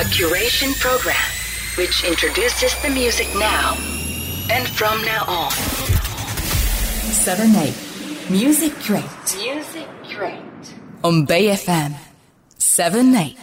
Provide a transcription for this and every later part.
A curation program which introduces the music now and from now on. 7 8 Music Crate Music Crate. on Bay FM 7 8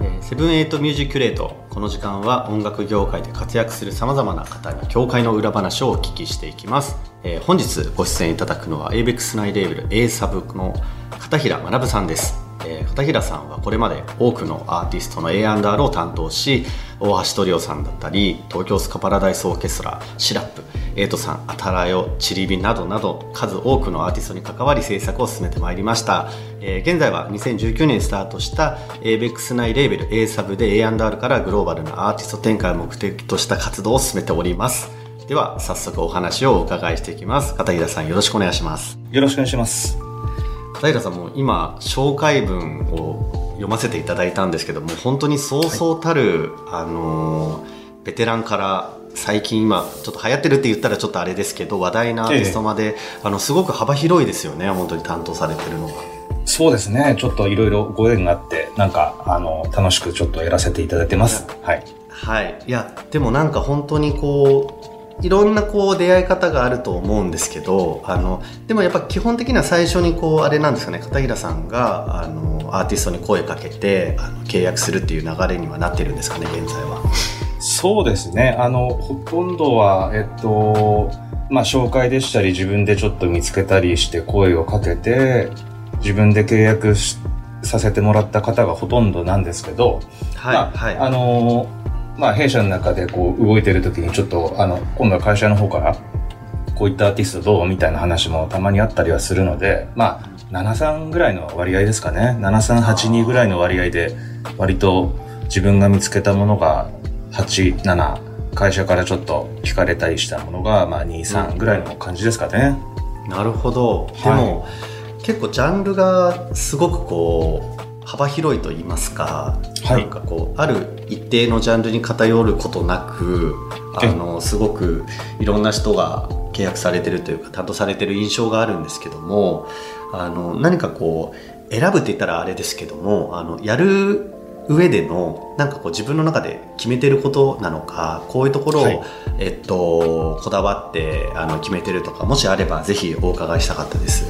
えー Seven Eight Music Crate この時間は音楽業界で活躍するさまざまな方に業界の裏話をお聞きしていきます、えー本日ご出演いただくのは avex 内レーベル A サブの片平学さんです、え片平さんはこれまで多くのアーティストの A&R を担当し大橋トリオさんだったり東京スカパラダイスオーケストラシラップエイトさんアタラヨチリビなどなど数多くのアーティストに関わり制作を進めてまいりました、えー現在は2019年スタートした ABEX 内レーベル A サブで A&R からグローバルなアーティスト展開を目的とした活動を進めております。では早速お話をお伺いしていきます。片平さんよろしくお願いします。よろしくお願いします。片平さんも今紹介文を読ませていただいたんですけども本当にそうそうたる、あのーベテランから最近今ちょっと流行ってるって言ったらちょっとあれですけど話題なアーティストまで、あのすごく幅広いですよね本当に担当されてるのが。そうですね。ちょっといろいろご縁があって、なんか、あの、楽しくちょっとやらせていただいてます。はい。はい、いやでもなんか本当にこういろんなこう出会い方があると思うんですけどあのでもやっぱ基本的には最初にこうあれなんですかね片平さんがあのアーティストに声かけてあの契約するっていう流れにはなってるんですかね現在は。そうですね。あの、ほとんどは、えっと、まあ、紹介でしたり、自分でちょっと見つけたりして声をかけて、自分で契約しさせてもらった方がほとんどなんですけど、はい、まあ、はいあのまあ、弊社の中でこう動いてる時にちょっと、あの、今度は会社の方から、こういったアーティストどうみたいな話もたまにあったりはするので、まあ、73ぐらいの割合ですかね。7382ぐらいの割合で、割と自分が見つけたものが8、7、会社からちょっと聞かれたりしたものが、まあ、2、3ぐらいの感じですかね。なるほどでも、結構ジャンルがすごくこう幅広いと言いますか、はいなんかこうある一定のジャンルに偏ることなくあのすごくいろんな人が契約されてるというか担当されてる印象があるんですけどもあの何かこう選ぶって言ったらあれですけどもあのやる上でのなんかこう自分の中で決めてることなのかこういうところを、はいえっと、こだわってあの決めてるとかもしあればぜひお伺いしたかったです。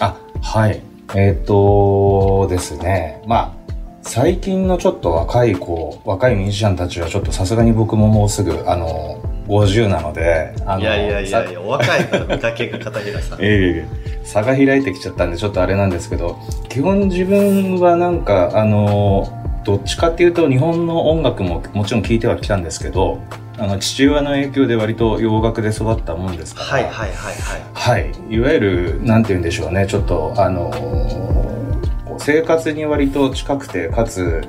あ、はい。えっ、とですね。まあ、最近のちょっと若い子、若いミュージシャンたちはちょっとさすがに僕ももうすぐ、あの、50なので、あのいやいやいやいさや、お若いから見かけが片平さん。いやいやいや差が開いてきちゃったんでちょっとあれなんですけど、基本自分はなんか、あの、どっちかっていうと日本の音楽ももちろん聴いてはきたんですけど、あの、父親の影響で割と洋楽で育ったもんですから、はいはいはいはい。はい。いわゆる、なんて言うんでしょうね。ちょっと、あの生活に割と近くて、かつ、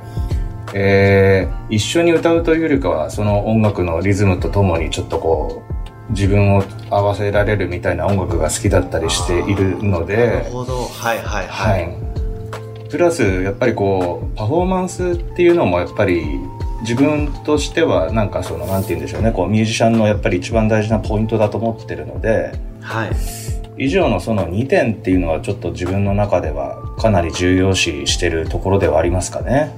えー、一緒に歌うというよりかは、その音楽のリズムとともにちょっとこう、自分を合わせられるみたいな音楽が好きだったりしているのなるで、ほど。はいはいははい。い。プラス、やっぱりこう、パフォーマンスっていうのもやっぱり、自分としてはなんかその、なんて言うんでしょうね。こう、ミュージシャンのやっぱり一番大事なポイントだと思ってるので、はい。以上のその2点っていうのはちょっと自分の中ではかなり重要視してるところではありますかね。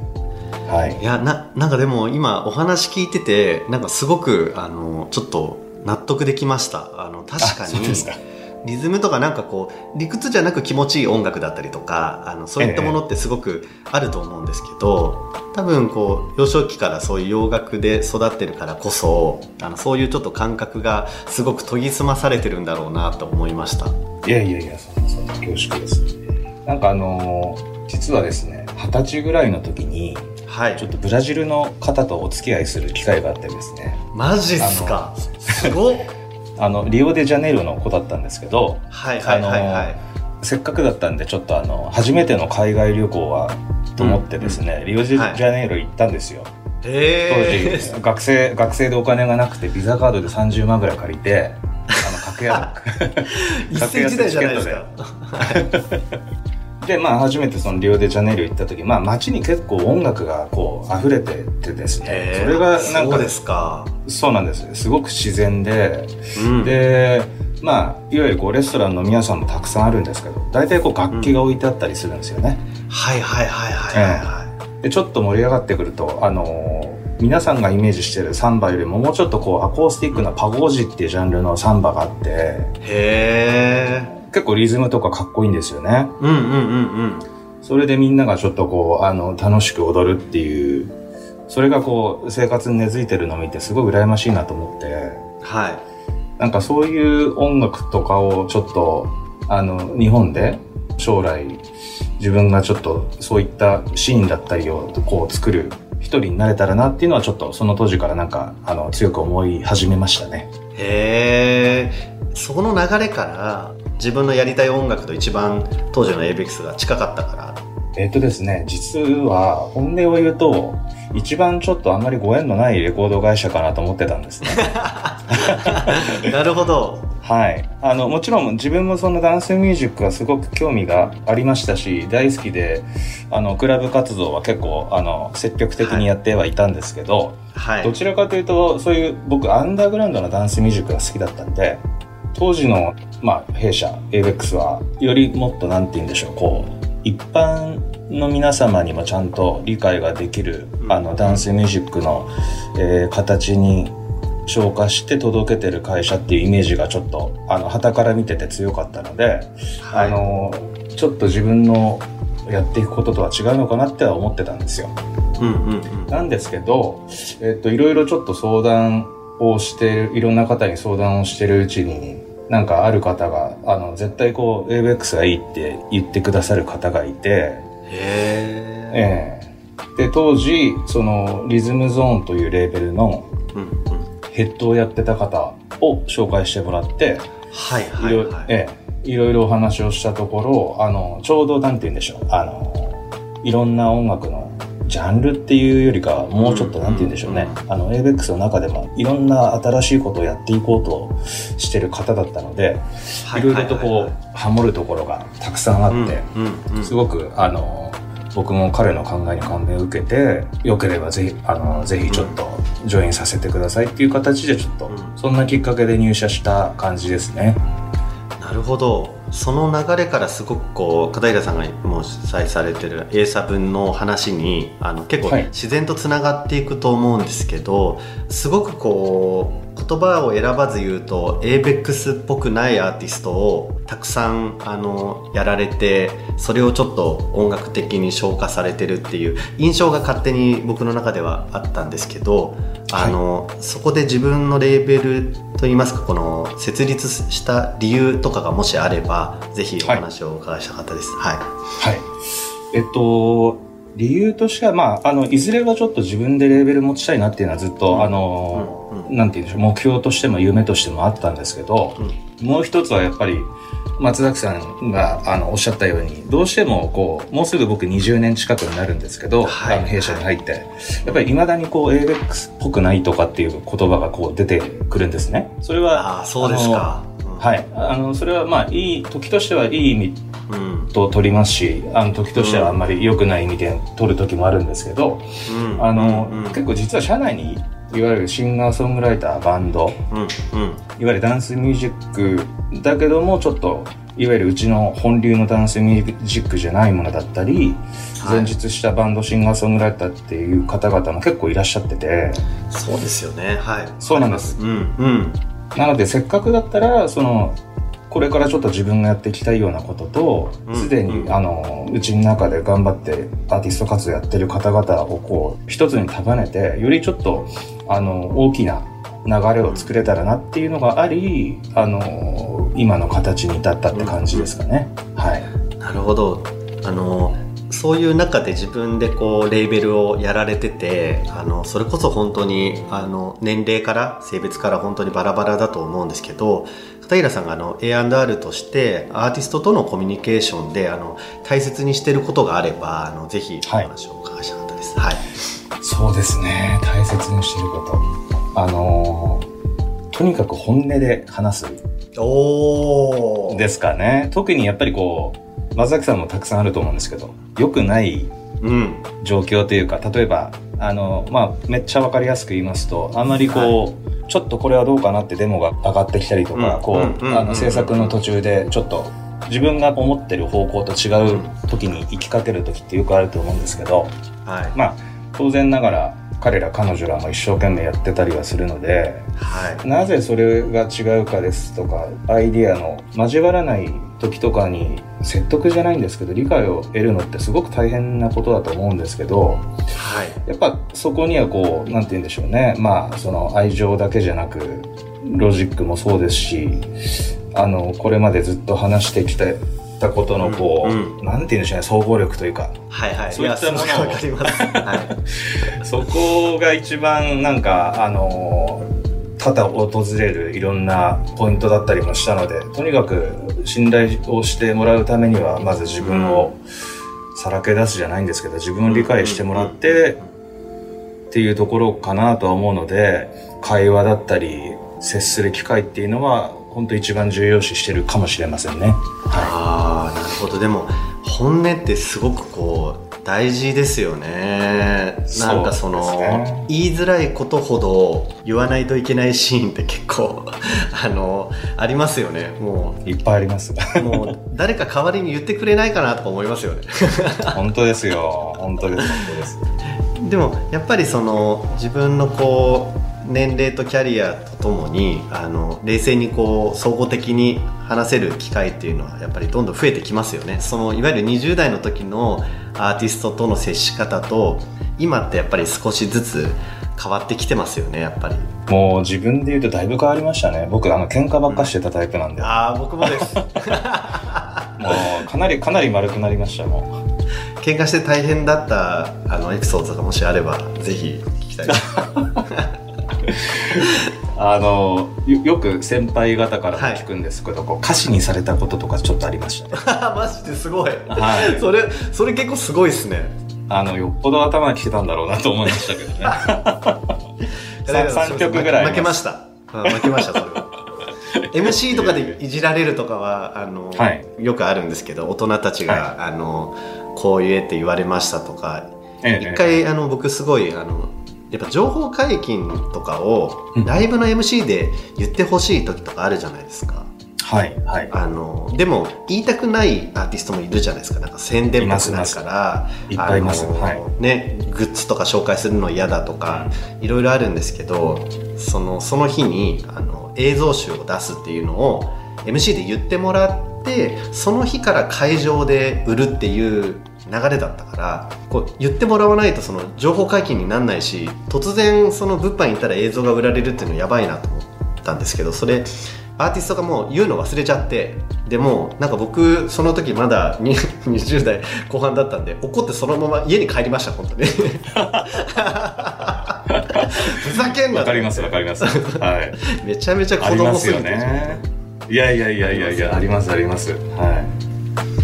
はい。いや、な、なんかでも今お話聞いてて、なんかすごく、あの、ちょっと納得できました。あの、確かにあそうですか。リズムとかなんかこう理屈じゃなく気持ちいい音楽だったりとかあのそういったものってすごくあると思うんですけど、多分こう幼少期からそういう洋楽で育ってるからこそあのそういうちょっと感覚がすごく研ぎ澄まされてるんだろうなと思いました。いやいやいや、そんなそんな恐縮です。なんかあのー実はですね、二十歳ぐらいの時に、はい。ちょっとブラジルの方とお付き合いする機会があってですね、マジっすか？すごっあの、リオデジャネイロの子だったんですけど、はいはいはいはい、せっかくだったんで、ちょっとあの、初めての海外旅行は、と思ってですね、リオデジャネイロ行ったんですよ。当へ時、学生、学生でお金がなくて、ビザカードで30万ぐらい借りて、あの、格安、え 一世時代じゃないで で、まあ、初めてそのリオデジャネイロ行った時、まあ、街に結構音楽がこう、溢れててですね、それがなんかそうで、すか。そうなんです。すごく自然で、うん。で、まあいわゆるこうレストラン飲み屋さんもたくさんあるんですけど大体こう楽器が置いてあったりするんですよね、はいはいはいはいはいはでちょっと盛り上がってくるとあのー皆さんがイメージしてるサンバよりももうちょっとこうアコースティックなパゴージっていうジャンルのサンバがあって。い。へえ。結構リズムとかかっこいいんですよねうんうんうんうん。それでみんながちょっとこうあの楽しく踊るっていうそれがこう生活に根付いてるのを見てすごい羨ましいなと思ってはい。なんかそういう音楽とかをちょっとあの日本で将来自分がちょっとそういったシーンだったりをこう作る一人になれたらなっていうのはちょっとその当時からなんかあの強く思い始めましたね。へえ。その流れから自分のやりたい音楽と一番当時の ABEX が近かったから。えっ、とですね、実は本音を言うと一番ちょっとあんまりご縁のないレコード会社かなと思ってたんですね。なるほど。はい。あの、もちろん自分もそのダンスミュージックはすごく興味がありましたし、大好きで、あの、クラブ活動は結構、あの、積極的にやってはいたんですけど、はい。どちらかというと、そういう僕、アンダーグラウンドなダンスミュージックが好きだったんで、当時の、まあ、弊社、ABEX は、よりもっと、なんて言うんでしょう、こう、一般の皆様にもちゃんと理解ができる、あの、ダンスミュージックの、えー形に消化して届けてる会社っていうイメージがちょっと、あの、旗から見てて強かったので、はいあの、ちょっと自分のやっていくこととは違うのかなっては思ってたんですよ。うんうんうん。なんですけど、えっと、いろいろちょっと相談をしてる、いろんな方に相談をしてるうちに、なんかある方が、あの、絶対こう、ABEX がいいって言ってくださる方がいて、へえ。ええで、当時、その、リズムゾーンというレーベルの。ヘッドをやってた方を紹介してもらって、はいはいはい。ええいろいろお話をしたところ、あの、ちょうどなんて言うんでしょう、あの、いろんな音楽のジャンルっていうよりかは、もうちょっとなんて言うんでしょうね、あの、ABEX の中でもいろんな新しいことをやっていこうとしてる方だったので、いろいろとこう、ハモるところがたくさんあうんって。すごく、あの、僕も彼の考えに感銘を受けて、よければぜひ、あの、ぜひちょっと、ジョインさせてくださいっていう形でちょっと、うん。そんなきっかけで入社した感じですね。なるほどその流れからすごくこう片平さんがもう主催されてる A サ分の話にあの結構はい。自然とつながっていくと思うんですけど、すごくこう言葉を選ばず言うと ABEX っぽくないアーティストをたくさんあのやられてそれをちょっと音楽的に消化されてるっていう印象が勝手に僕の中ではあったんですけど、あのそこで自分のレーベルといいますかこの設立した理由とかがもしあればぜひお話をお伺いしたかったです。はい、はい。えっと、理由としては、まあ、あの、いずれはちょっと自分でレーベル持ちたいなっていうのはずっと、うんあの、うんうんなんて言うんでしょう、目標としても夢としてもあったんですけど、もう一つはやっぱり、松崎さんがあのおっしゃったように、どうしてもこう、もうすぐ僕20年近くになるんですけど、はいあの弊社に入って、やっぱり未だにこう、ABEX っぽくないとかっていう言葉がこう出てくるんですね。それは、ああそうですか。はい。あの、それはまあ、いい、時としてはいい意味うん。と取りますし、あの、時としてはあんまり良くない意味で取る時もあるんですけど、うん。あの、うん結構実は社内に、いわゆるシンガーソングライター、バンド、うんうん。いわゆるダンスミュージックだけども、ちょっと、いわゆるうちの本流のダンスミュージックじゃないものだったり、はい前述したバンドシンガーソングライターっていう方々も結構いらっしゃってて、そうですよね。はい。そうなんです。うんうんなのでせっかくだったら、その、これからちょっと自分がやっていきたいようなこととう、んすでに、あの、うちの中で頑張ってアーティスト活動やってる方々をこう、一つに束ねて、よりちょっと、あの、大きな流れを作れたらなっていうのがあり、あの、今の形に至ったって感じですかね。はい。なるほど。あのそういう中で自分でこうレーベルをやられててあのそれこそ本当にあの年齢から性別から本当にバラバラだと思うんですけど片平さんがあの A&R としてアーティストとのコミュニケーションであの大切にしてることがあればあのぜひお話をお伺いしたかったです。はい、そうですね。大切にしてること。あの、とにかく本音で話す。おーですかね。特にやっぱりこう、松崎さんもたくさんあると思うんですけど、良くないうん。状況というか、例えば、あの、まあ、めっちゃわかりやすく言いますと、あんまりこう、ちょっとこれはどうかなってデモが上がってきたりとか、制作の途中でちょっと自分が思ってる方向と違う時に行きかける時ってよくあると思うんですけど、はい。まあ当然ながら彼ら彼女らも一生懸命やってたりはするのではい。なぜそれが違うかですとかアイディアの交わらない時とかに説得じゃないんですけど理解を得るのってすごく大変なことだと思うんですけどはい。やっぱそこにはこうなんて言うんでしょうね。まあその愛情だけじゃなくロジックもそうですしあのこれまでずっと話してきてたことのこう、うん。うなんて言うんでしょうね総合力というか。はいはい。そういったものはい。そこが一番なんかあの多々訪れるいろんなポイントだったりもしたのでとにかく信頼をしてもらうためにはまず自分をさらけ出すじゃないんですけど自分を理解してもらってっていうところかなとは思うので会話だったり接する機会っていうのは本当一番重要視してるかもしれませんね。ああなるほどでも本音ってすごくこう大事ですよねなんかそのね言いづらいことほど言わないといけないシーンって結構 あのありますよねもいっぱいあります。うもう誰か代わりに言ってくれないかなとか思いますよね 本当ですよ。本当です。本当です。でもやっぱりその自分のこう年齢とキャリアとともにあの冷静にこう総合的に話せる機会っていうのはやっぱりどんどん増えてきますよねそのいわゆる20代の時のアーティストとの接し方と今ってやっぱり少しずつ変わってきてますよねやっぱりもう自分で言うとだいぶ変わりましたね。僕、あの、喧嘩ばっかしてたタイプなんで。ああ僕もです もう、かなり、かなり丸くなりました、も喧嘩して大変だったあのエピソードがもしあればぜひ聞きたいですう。あの、よよく先輩方からも聞くんですけど、こう歌詞にされたこととかちょっとありましたね。マジですごい、はい。それそれ結構すごいですね。あの、よっぽど頭にきてたんだろうなと思いましたけどね。さ三曲ぐらい負けました。うん負けましたそれは。MC とかでいじられるとかはあの、はい。よくあるんですけど大人たちが、はあのこう言えって言われましたとかええ。一回あの僕すごいあのやっぱ情報解禁とかをうん。ライブの MC で言ってほしい時とかあるじゃないですか。はい、はい。あのでも言いたくないアーティストもいるじゃないですか。なんか宣伝っぽくなるから。ますね、グッズとか紹介するの嫌だとか、いろいろあるんですけどそのその日にあの映像集を出すっていうのを MC で言ってもらってその日から会場で売るっていう流れだったからこう言ってもらわないとその情報解禁にならないし突然その物販に行ったら映像が売られるっていうのやばいなと思ったんですけどそれアーティストがもう言うの忘れちゃってでもなんか僕その時まだに20代後半だったんで怒ってそのまま家に帰りました本当に ふざけんなわかります、わかります。はい。めちゃめちゃ子供すぎて、ね。いやいやいやいやいや、あります、あります。はえっと、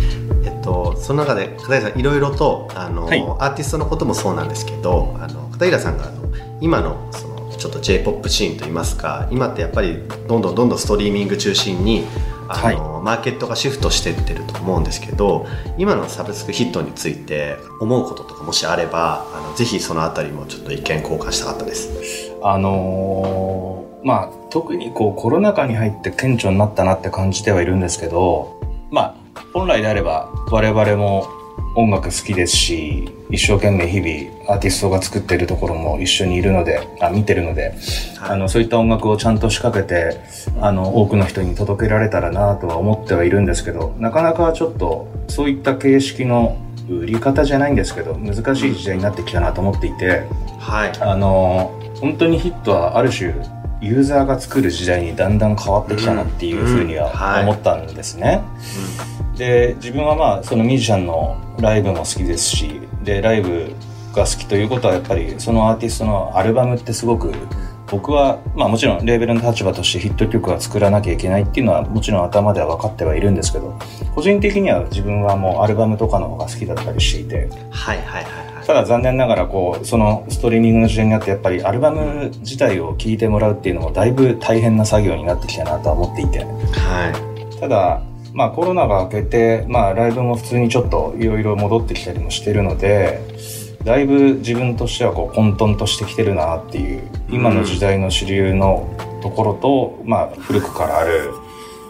その中で片平さんいろいろとあの、はいアーティストのこともそうなんですけどあの片平さんがあの今のそのちょっと j p o p シーンといいますか今ってやっぱりどんどんどんどんストリーミング中心にあの、マーケットがシフトしてってると思うんですけど今のサブスクヒットについて思うこととかもしあればあのぜひそのあたりもちょっと意見交換したかったです。い。あのーまあ、特にこうコロナ禍に入って顕著になったなって感じてはいるんですけど、まあ、本来であれば我々も音楽好きですし、一生懸命日々アーティストが作っているところも一緒にいるので、あ見てるので、はい。あの、そういった音楽をちゃんと仕掛けて、あの、多くの人に届けられたらなとは思ってはいるんですけど、なかなかちょっと、そういった形式の売り方じゃないんですけど、難しい時代になってきたなと思っていて、はい。あの、本当にヒットはある種、ユーザーが作る時代にだんだん変わってきたなっていうふうには思ったんですね。で、自分はまあ、そのミュージシャンのライブも好きですし、で、ライブが好きということはやっぱり、そのアーティストのアルバムってすごく、僕は、まあもちろんレーベルの立場としてヒット曲は作らなきゃいけないっていうのはもちろん頭では分かってはいるんですけど、個人的には自分はもうアルバムとかの方が好きだったりしていて、はいはいはいはいただ残念ながらこう、そのストリーミングの時代になってやっぱりアルバム自体を聴いてもらうっていうのもだいぶ大変な作業になってきたなとは思っていて。はいただ、まあコロナが明けて、まあライブも普通にちょっといろいろ戻ってきたりもしてるので、だいぶ自分としてはこう混沌としてきてるなっていう今の時代の主流のところと、まあ古くからある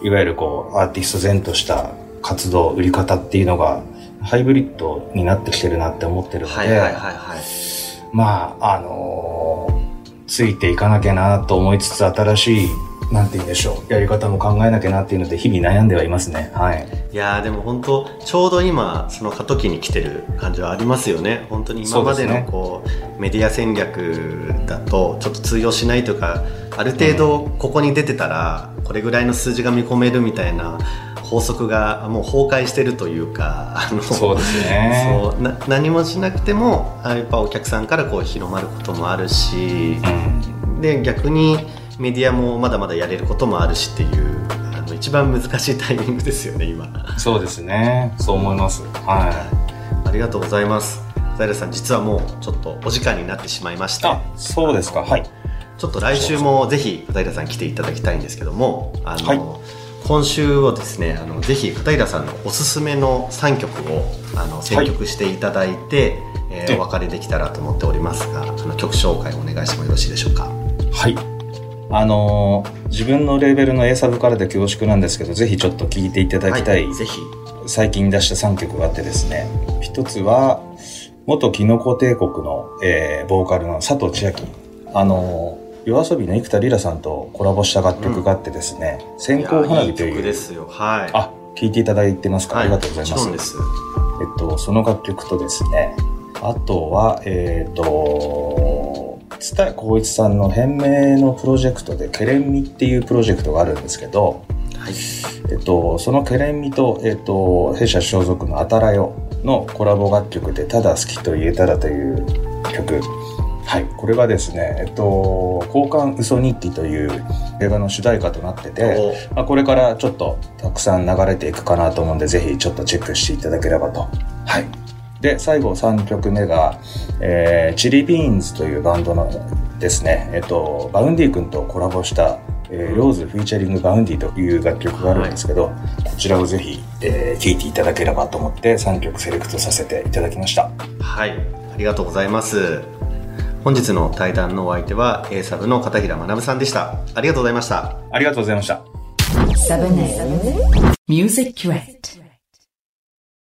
いわゆるこうアーティスト前とした活動売り方っていうのがハイブリッドになってきてるなって思ってるので、はいはいはいはい。まああのーついていかなきゃなと思いつつ新しいなんて言うんでしょうやり方も考えなきゃなっていうので日々悩んではいますね。はい。いやーでも本当ちょうど今その過渡期に来てる感じはありますよね。本当に今までのそうねこうメディア戦略だとちょっと通用しないというかある程度ここに出てたらこれぐらいの数字が見込めるみたいな法則がもう崩壊してるというかあのそうですね。そうな何もしなくてもあやっぱお客さんからこう広まることもあるしうん。で逆にメディアもまだまだやれることもあるしっていうあの一番難しいタイミングですよね今。そうですね。そう思います。はありがとうございます。ザイラさん、実はもうちょっとお時間になってしまいまして、いあそうですか。はい。ちょっと来週もぜひ片平さん来ていただきたいんですけども、あの、はい今週はですね、あのぜひ片平さんのおすすめの3曲をあの選曲していただいて、えーえお別れできたらと思っておりますが、あの曲紹介お願いしてもよろしいでしょうか？はい。あのー自分のレーベルの A サブからで恐縮なんですけど、ぜひちょっと聴いていただきたい、はい、ぜひ。最近出した3曲があってですね、一つは、元キノコ帝国の、えーボーカルの佐藤千秋。あのー夜遊びの生田リラさんとコラボした楽曲があってですね、線香花火といやいいいう、曲ですよ。はい。あ、聴いていただいてますか、はい、ありがとうございます。です。えっと、その楽曲とですね、あとは、えっ、と、津田光一さんの変名のプロジェクトで、ケレンミっていうプロジェクトがあるんですけど、はい。えっと、そのケレンミと、えっと、弊社所属のあたらよのコラボ楽曲で、ただ好きと言えたらという曲。はい。これがですね、えっと、交換嘘日記という映画の主題歌となってて、おまあ、これからちょっとたくさん流れていくかなと思うんで、ぜひちょっとチェックしていただければと。はい。で、最後3曲目が、えー、チリビーンズというバンドのですね、えっと、 Vaundy 君とコラボした、えー Rose featuring Vaundy という楽曲があるんですけど、こちらをぜひ、えー、聴いていただければと思って3曲セレクトさせていただきました。はい、ありがとうございます。本日の対談のお相手は A サブの片平学さんでした。ありがとうございました。ありがとうございました。7 Music Crate.